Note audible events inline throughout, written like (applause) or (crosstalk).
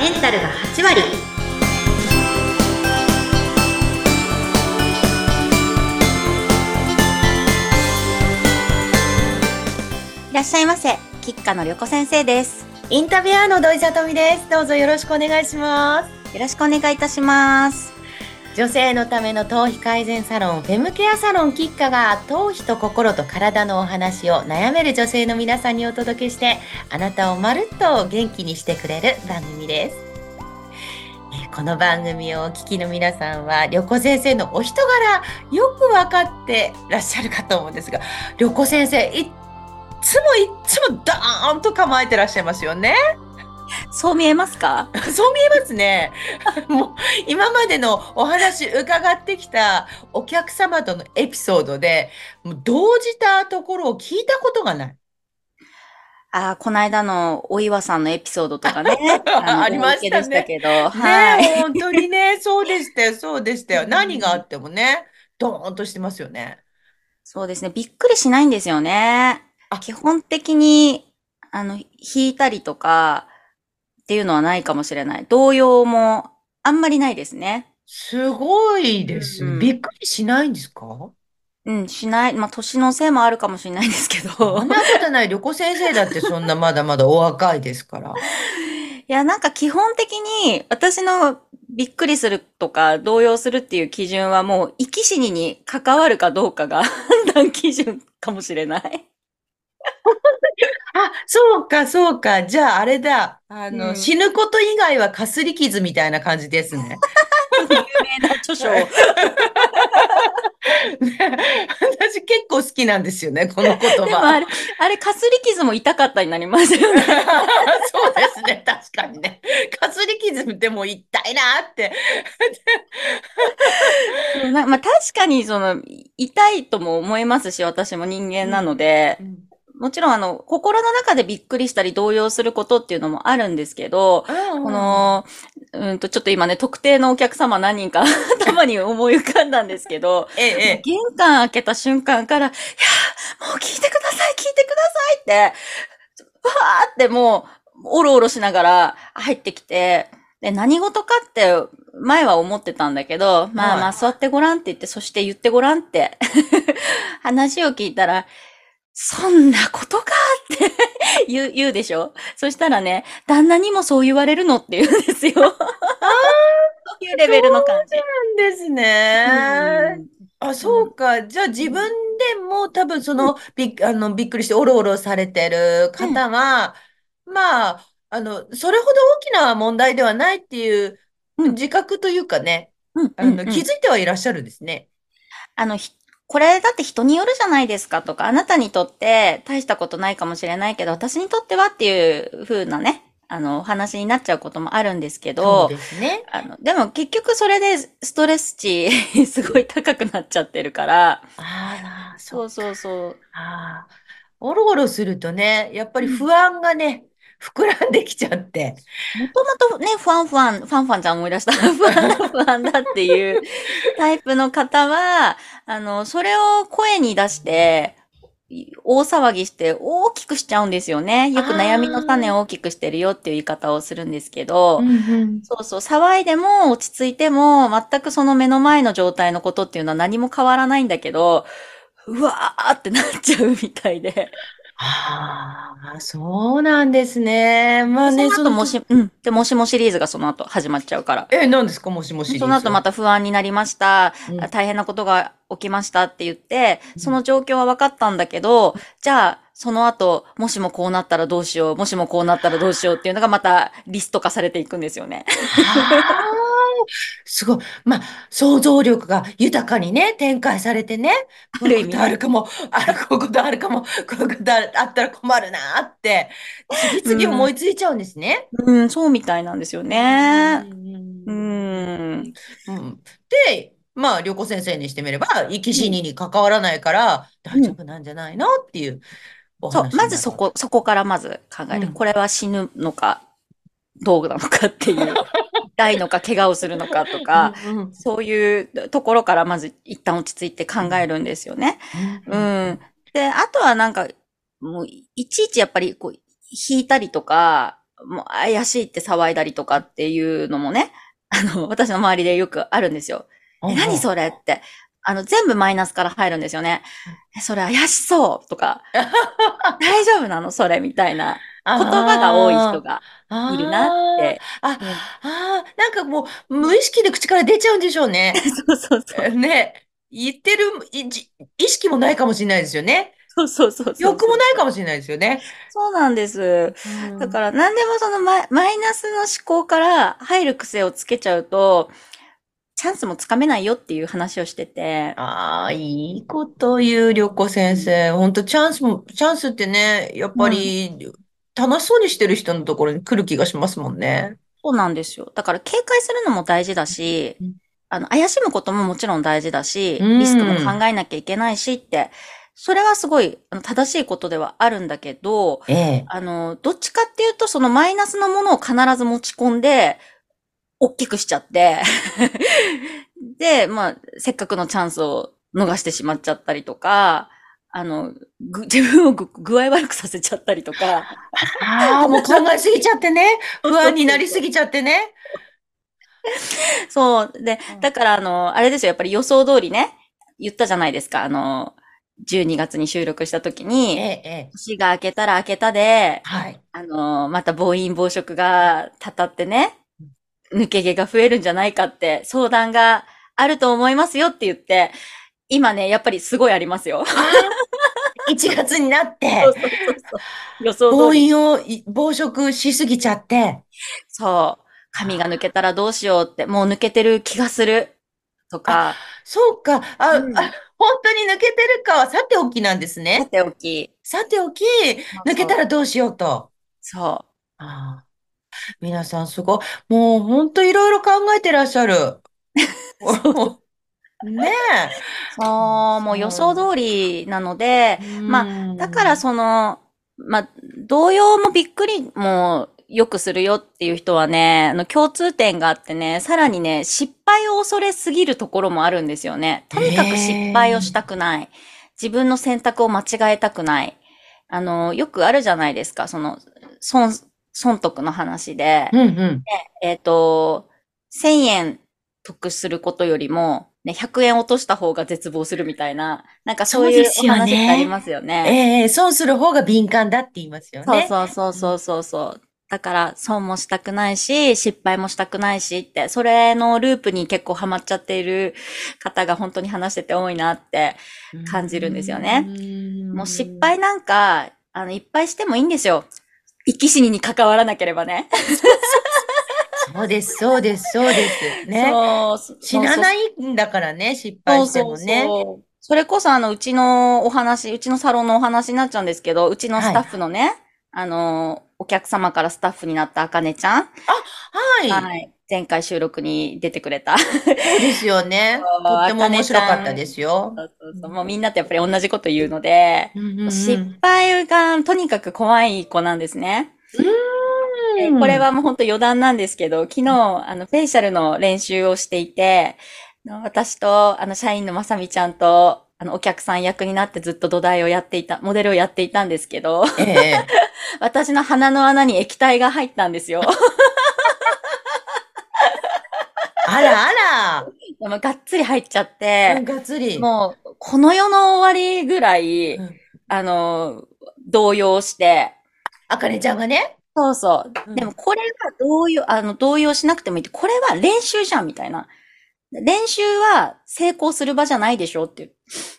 メンタルが8割いらっしゃいませ吉川のりょこ先生ですインタビュアーの土井さとみです。どうぞよろしくお願いします。よろしくお願いいたします女性のための頭皮改善サロン、フェムケアサロンキッカが頭皮と心と体のお話を悩める女性の皆さんにお届けして、あなたをまるっと元気にしてくれる番組です。この番組をお聞きの皆さんは、旅子先生のお人柄、よくわかってらっしゃるかと思うんですが、旅子先生、いっつもいっつもダーンと構えてらっしゃいますよね。そう見えますか？そう見えますね。(laughs) もう今までのお話伺ってきたお客様とのエピソードで、もう動じたところを聞いたことがない。あーこの間のお岩さんのエピソードとかねの (laughs) ありましたねしたけどはい、本当にね、そうでしたよ、(laughs) そうでしたよ。うん何があってもね、ドーンとしてますよね。そうですね。びっくりしないんですよねあ。基本的に、あの、引いたりとかっていうのはないかもしれない。動揺もあんまりないですね。すごいです。うんびっくりしないんですか？うん、しない。まあ、年のせいもあるかもしれないですけそどん。なことない。旅子先生だってそんなまだまだお若いですから。(laughs) いや、なんか基本的に私のびっくりするとか動揺するっていう基準はもう生き死にに関わるかどうかが判断基準かもしれない。あ、そうか、そうか。じゃあ、あれだ。あの、うん死ぬこと以外はかすり傷みたいな感じですね。(laughs) 有名な著書を。ね私結構好きなんですよね、この言でもあ葉。れ、あれ、かすり傷も痛かったになりますよね。そうですね、確かにね。かすり傷でも痛いなって。(laughs) なまあ、確かにその、痛いとも思いますし、私も人間なので、もちろんあの、心の中でびっくりしたり動揺することっていうのもあるんですけど、うんこの、うんと、ちょっと今ね、特定のお客様何人か (laughs) 頭に思い浮かんだんですけど、ええ、ええ。玄関開けた瞬間から、いやー、もう聞いてください、聞いてくださいって、わーってもう、おろおろしながら入ってきて、で、何事かって、前は思ってたんだけど、まあまはあ座ってごらんって言って、そして言ってごらんって、(laughs) 話を聞いたら、そんなことかって (laughs) 言う、言うでしょ？そしたらね、旦那にもそう言われるのって言うんですよ。そういうレベルの感じ。なんですね。あ、そうか。じゃあ自分でも多分その、びっ、あの、びっくりしておろおろされてる方は、まあ、あの、それほど大きな問題ではないっていううん自覚というかね、うんあの、うんうん気づいてはいらっしゃるんですね。あの、ひこれだって人によるじゃないですかとか、あなたにとって大したことないかもしれないけど、私にとってはっていう風なね、あの、お話になっちゃうこともあるんですけそうど、ですね。あの、でも結局それでストレス値 (laughs) すごい高くなっちゃってるから、ああ、そうそうそう。ああ、おろおろするとね、やっぱり不安がね、膨らんできちゃって。もともとね、ファンファン、ファンファンちゃん思い出した。不安だ、不安だっていうタイプの方は、あの、それを声に出して、大騒ぎして大きくしちゃうんですよね。よく悩みの種を大きくしてるよっていう言い方をするんですけど、そうそう、騒いでも落ち着いても、全くその目の前の状態のことっていうのは何も変わらないんだけど、うわーってなっちゃうみたいで。ああ、そうなんですね。まあね、その後もし、うん。で、もしもシリーズがその後始まっちゃうから。え、何ですか、もしもしその後また不安になりました。うん大変なことが起きましたって言って、うんその状況は分かったんだけど、じゃあ、その後、もしもこうなったらどうしよう、もしもこうなったらどうしようっていうのがまたリスト化されていくんですよね。あーすごい。まあ、想像力が豊かにね、展開されてね、こういうことあるかも、ある、こういうことあるかも、こういうことあったら困るなって、次々思いついちゃうんですね。うん、そうみたいなんですよね。ううんん。うんで、まあ、良子先生にしてみれば、生き死にに関わらないから、大丈夫なんじゃないのっていうおそうまずそこ、そこからまず考える。うんこれは死ぬのか、どうなのかっていう、痛いのか、怪我をするのかとか、そういうところからまず一旦落ち着いて考えるんですよね。ううんん。で、あとはなんか、もういちいちやっぱりこう、引いたりとか、もう怪しいって騒いだりとかっていうのもね、(laughs) あの、私の周りでよくあるんですよ。え、何それって。あの、全部マイナスから入るんですよね。え、それ怪しそうとか、(laughs) 大丈夫なの？それみたいな言葉が多い人がいるなって。あーあ、あーなんかもう無意識で口から出ちゃうんでしょうね。(laughs) そうそうそう。ね。言ってるいじ意識もないかもしれないですよね。そうそうそう。欲もないかもしれないですよね。そうなんです。だから何でもそのマイマイナスの思考から入る癖をつけちゃうと、チャンスもつかめないよっていう話をしてて。ああ、いいこと言う、りょうこ先生。本当チャンスも、チャンスってね、やっぱり、楽しそうにしてる人のところに来る気がしますもんね。そうなんですよ。だから警戒するのも大事だしうん、あの、怪しむことももちろん大事だし、うんリスクも考えなきゃいけないしって、それはすごいあの正しいことではあるんだけど、ええ。あの、どっちかっていうと、そのマイナスのものを必ず持ち込んで、大きくしちゃって、(laughs) で、まあ、せっかくのチャンスを逃してしまっちゃったりとか、あの、ぐ (laughs) 自分をぐ具合悪くさせちゃったりとか、ああ、もう考えすぎちゃってね。(laughs) 不安になりすぎちゃってね。そう。でうん、だから、あの、あれですよ、やっぱり予想通りね、言ったじゃないですか、あの、12月に収録した時えに、え、ええ。年が明けたら明けたで、はい。あの、また暴飲暴食がたたってね、抜け毛が増えるんじゃないかって相談があると思いますよって言って、今ね、やっぱりすごいありますよ。1月になってそう、そうそう予想暴。飲をい暴食しすぎちゃって、そう。髪が抜けたらどうしようって、もう抜けてる気がする。とか、そうか、あ、うんあ、本当に抜けてるかはさておきなんですさね。ておき。さておき、抜けたらどうしようと。そう。ああ皆さんすごい。もう本当いろいろ考えてらっしゃる。(laughs) ね (laughs) そう、もう予想通りなので、え。まあだからその、まあ、動揺もびっくりもよくするよっていう人はね、あの共通点があってね、さらにね、失敗を恐れすぎるところもあるんですよね。とにかく失敗をしたくない。自分の選択を間違えたくない。あの、よくあるじゃないですか、その、損、損得の話で。うんうん。えっ、と、1000円得することよりも、ね、100円落とした方が絶望するみたいな、なんかそういうお話ってありますよね。ええ損する方が敏感だって言いますよそうね。そうそうそうそうそう。だから、損もしたくないし、失敗もしたくないしって、それのループに結構ハマっちゃっている方が本当に話してて多いなって。感じるんですよねうんもう失敗なんか、あの、いっぱいしてもいいんですよ。生き死にに関わらなければね。(laughs) そうです、そうです、そうです。ね。そう。死なないいんだからね、失敗してもね。そうそれこそあの、うちのお話、うちのサロンのお話になっちゃうんですけど、うちのスタッフのね、あの、お客様からスタッフになったあかねちゃん。はい。はい。前回収録に出てくれた。そうですよね。そうとっても面白かったですよ。そうそうそう。もうみんなとやっぱり同じこと言うので、うんうんうん失敗がとにかく怖い子なんですね。でうんこれはもう本当余談なんですけど、昨日、あの、フェイシャルの練習をしていて、私と、あの、社員のまさみちゃんと、あの、お客さん役になってずっと土台をやっていた、モデルをやっていたんですけど、ええ。(laughs) 私の鼻の穴に液体が入ったんですよ。あらあでもがっつり入っちゃっら。てうん、がっつり。もう、この世の終わりぐらい、うんあの、動揺して、あかねちゃんがね。そうそう。うんでもこれは動揺、あの、動揺しなくてもいいって、これは練習じゃん、みたいな。練習は成功する場じゃないでしょっていう。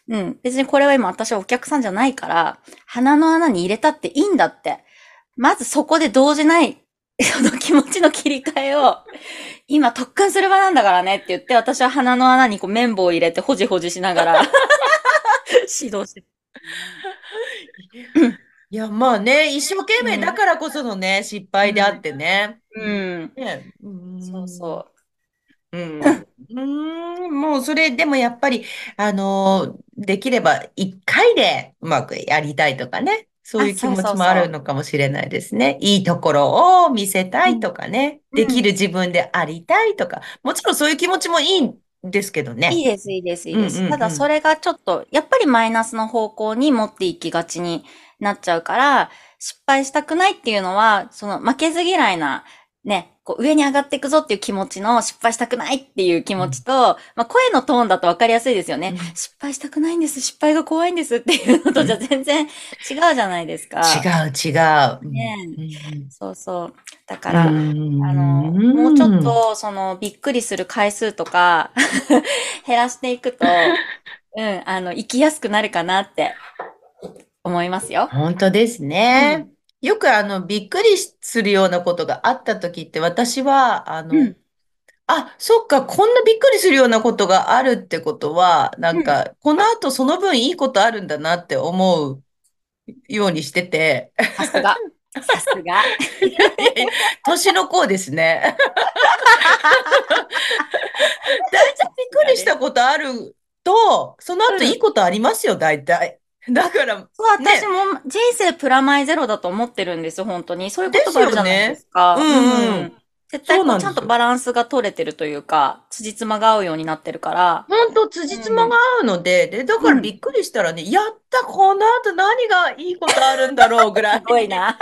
うん。別にこれは今私はお客さんじゃないから、鼻の穴に入れたっていいんだって。まずそこで動じない、(laughs) その気持ちの切り替えを、今特訓する場なんだからねって言って、私は鼻の穴にこう綿棒を入れてほじほじしながら、(laughs) (laughs) 指導して。いや、まあね、一生懸命だからこそのね、失敗であってね。うん。ねうんそうそう。うん。うーん、もうそれでもやっぱり、あのーできれば一回でうまくやりたいとかね。そういう気そうそうそうちもあるのかもしれないですね。いいところを見せたいとかね。うんできる自分でありたいとか。もちろんそういう気持ちもいいですけどね。いいです、いいです、いいです。うんうんうんただそれがちょっと、やっぱりマイナスの方向に持っていきがちになっちゃうから、失敗したくないっていうのは、その負けず嫌いな、ね、こう上に上がっていくぞっていう気持ちの失敗したくないっていう気持ちと、まあ声のトーンだと分かりやすいですよね。うん失敗したくないんです、失敗が怖いんですっていうのとじゃ全然違うじゃないですか。違う違う。ねうんそうそう。だから、うんあの、もうちょっと、その、びっくりする回数とか、(laughs) 減らしていくと、うん、あの、生きやすくなるかなって思いますよ。本当ですね。よくあの、びっくりするようなことがあった時って、私は、あの、うん。あ、そっか、こんなびっくりするようなことがあるってことは、なんか、この後その分いいことあるんだなって思うようにしてて、さすが。さすが。(laughs) 年の子ですね。(laughs) 大体びっくりしたことあると、その後いいことありますよ、大体。(laughs) だから、そう、ね私も人生プラマイゼロだと思ってるんです、本当に。そういうことがあるじゃないですか。ですよねうんうん絶対こうそうなんですよちゃんとバランスが取れてるというか、辻褄が合うようになってるから。本当、辻褄が合うので、で、だからびっくりしたらね、やった、この後何がいいことあるんだろうぐらい。(laughs) すごいな。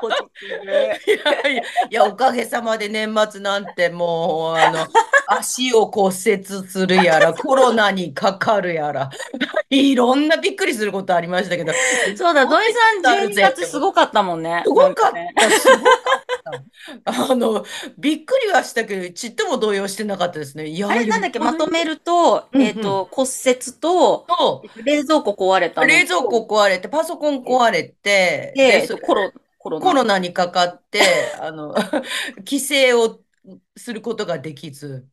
ポジティブ。いやいや、いや、おかげさまで年末なんてもう、あの、(laughs) 足を骨折するやら、コロナにかかるやら、(laughs) いろんなびっくりすることありましたけど、そうだ、土井さん12月すごかったもんね。すごかった、すごかった。あの、びっくりはしたけど、ちっとも動揺してなかったですね。いや、あれなんだっけ、まとめると、うんうんえっと、骨折と、と、冷蔵庫壊れたのと冷蔵庫壊れて、パソコン壊れて、で、えでコロ、コロナ。コロナにかかって、あの、(laughs) 帰省をすることができず、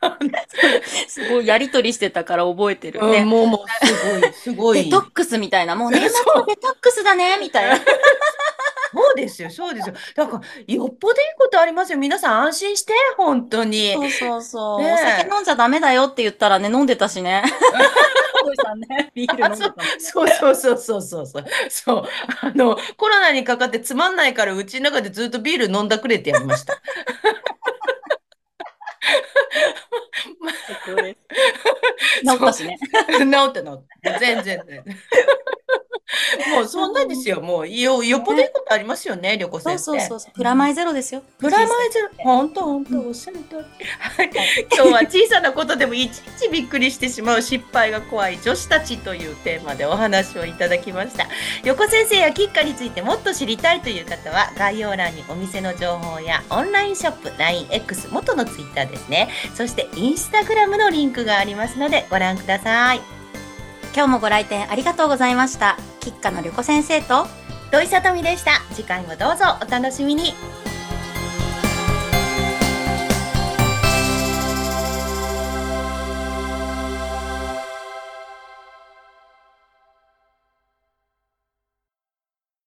(laughs) すごいやりとりしてたから覚えてるうんね。もう、もう、すごい、すごい。デトックスみたいな、もう年末のデトックスだね、みたいな。(laughs) そうですよ、そうですよ。だから、よっぽどいいことありますよ。皆さん安心して、本当に。そうそうそう。ねえお酒飲んじゃダメだよって言ったらね、飲んでたしね。(laughs) 土井さんね、ビール飲んでたもんね。そうそうそうそうそうそう。そう。あの、コロナにかかってつまんないから、うちの中でずっとビール飲んだくれってやりました。(laughs) そうです治ったしね。(laughs) 治った治った。全然全然。(laughs) もうそんなですよ。もうよ、よっぽどいいことありますよね、旅行先生。そうそうそう。プラマイゼロですよ。プラマイゼロ、本当本当おっしゃる通り。はい、今日は小さなことでもいちいちびっくりしてしまう失敗が怖い女子たちというテーマでお話をいただきました。横先生やキッカについてもっと知りたいという方は概要欄にお店の情報やオンラインショップ LINEX 元のツイッターですね。そしてインスタグラムのリンクがありますのでご覧ください。今日もご来店ありがとうございました。吉花の旅子先生と、土井さとみでした。次回もどうぞお楽しみに。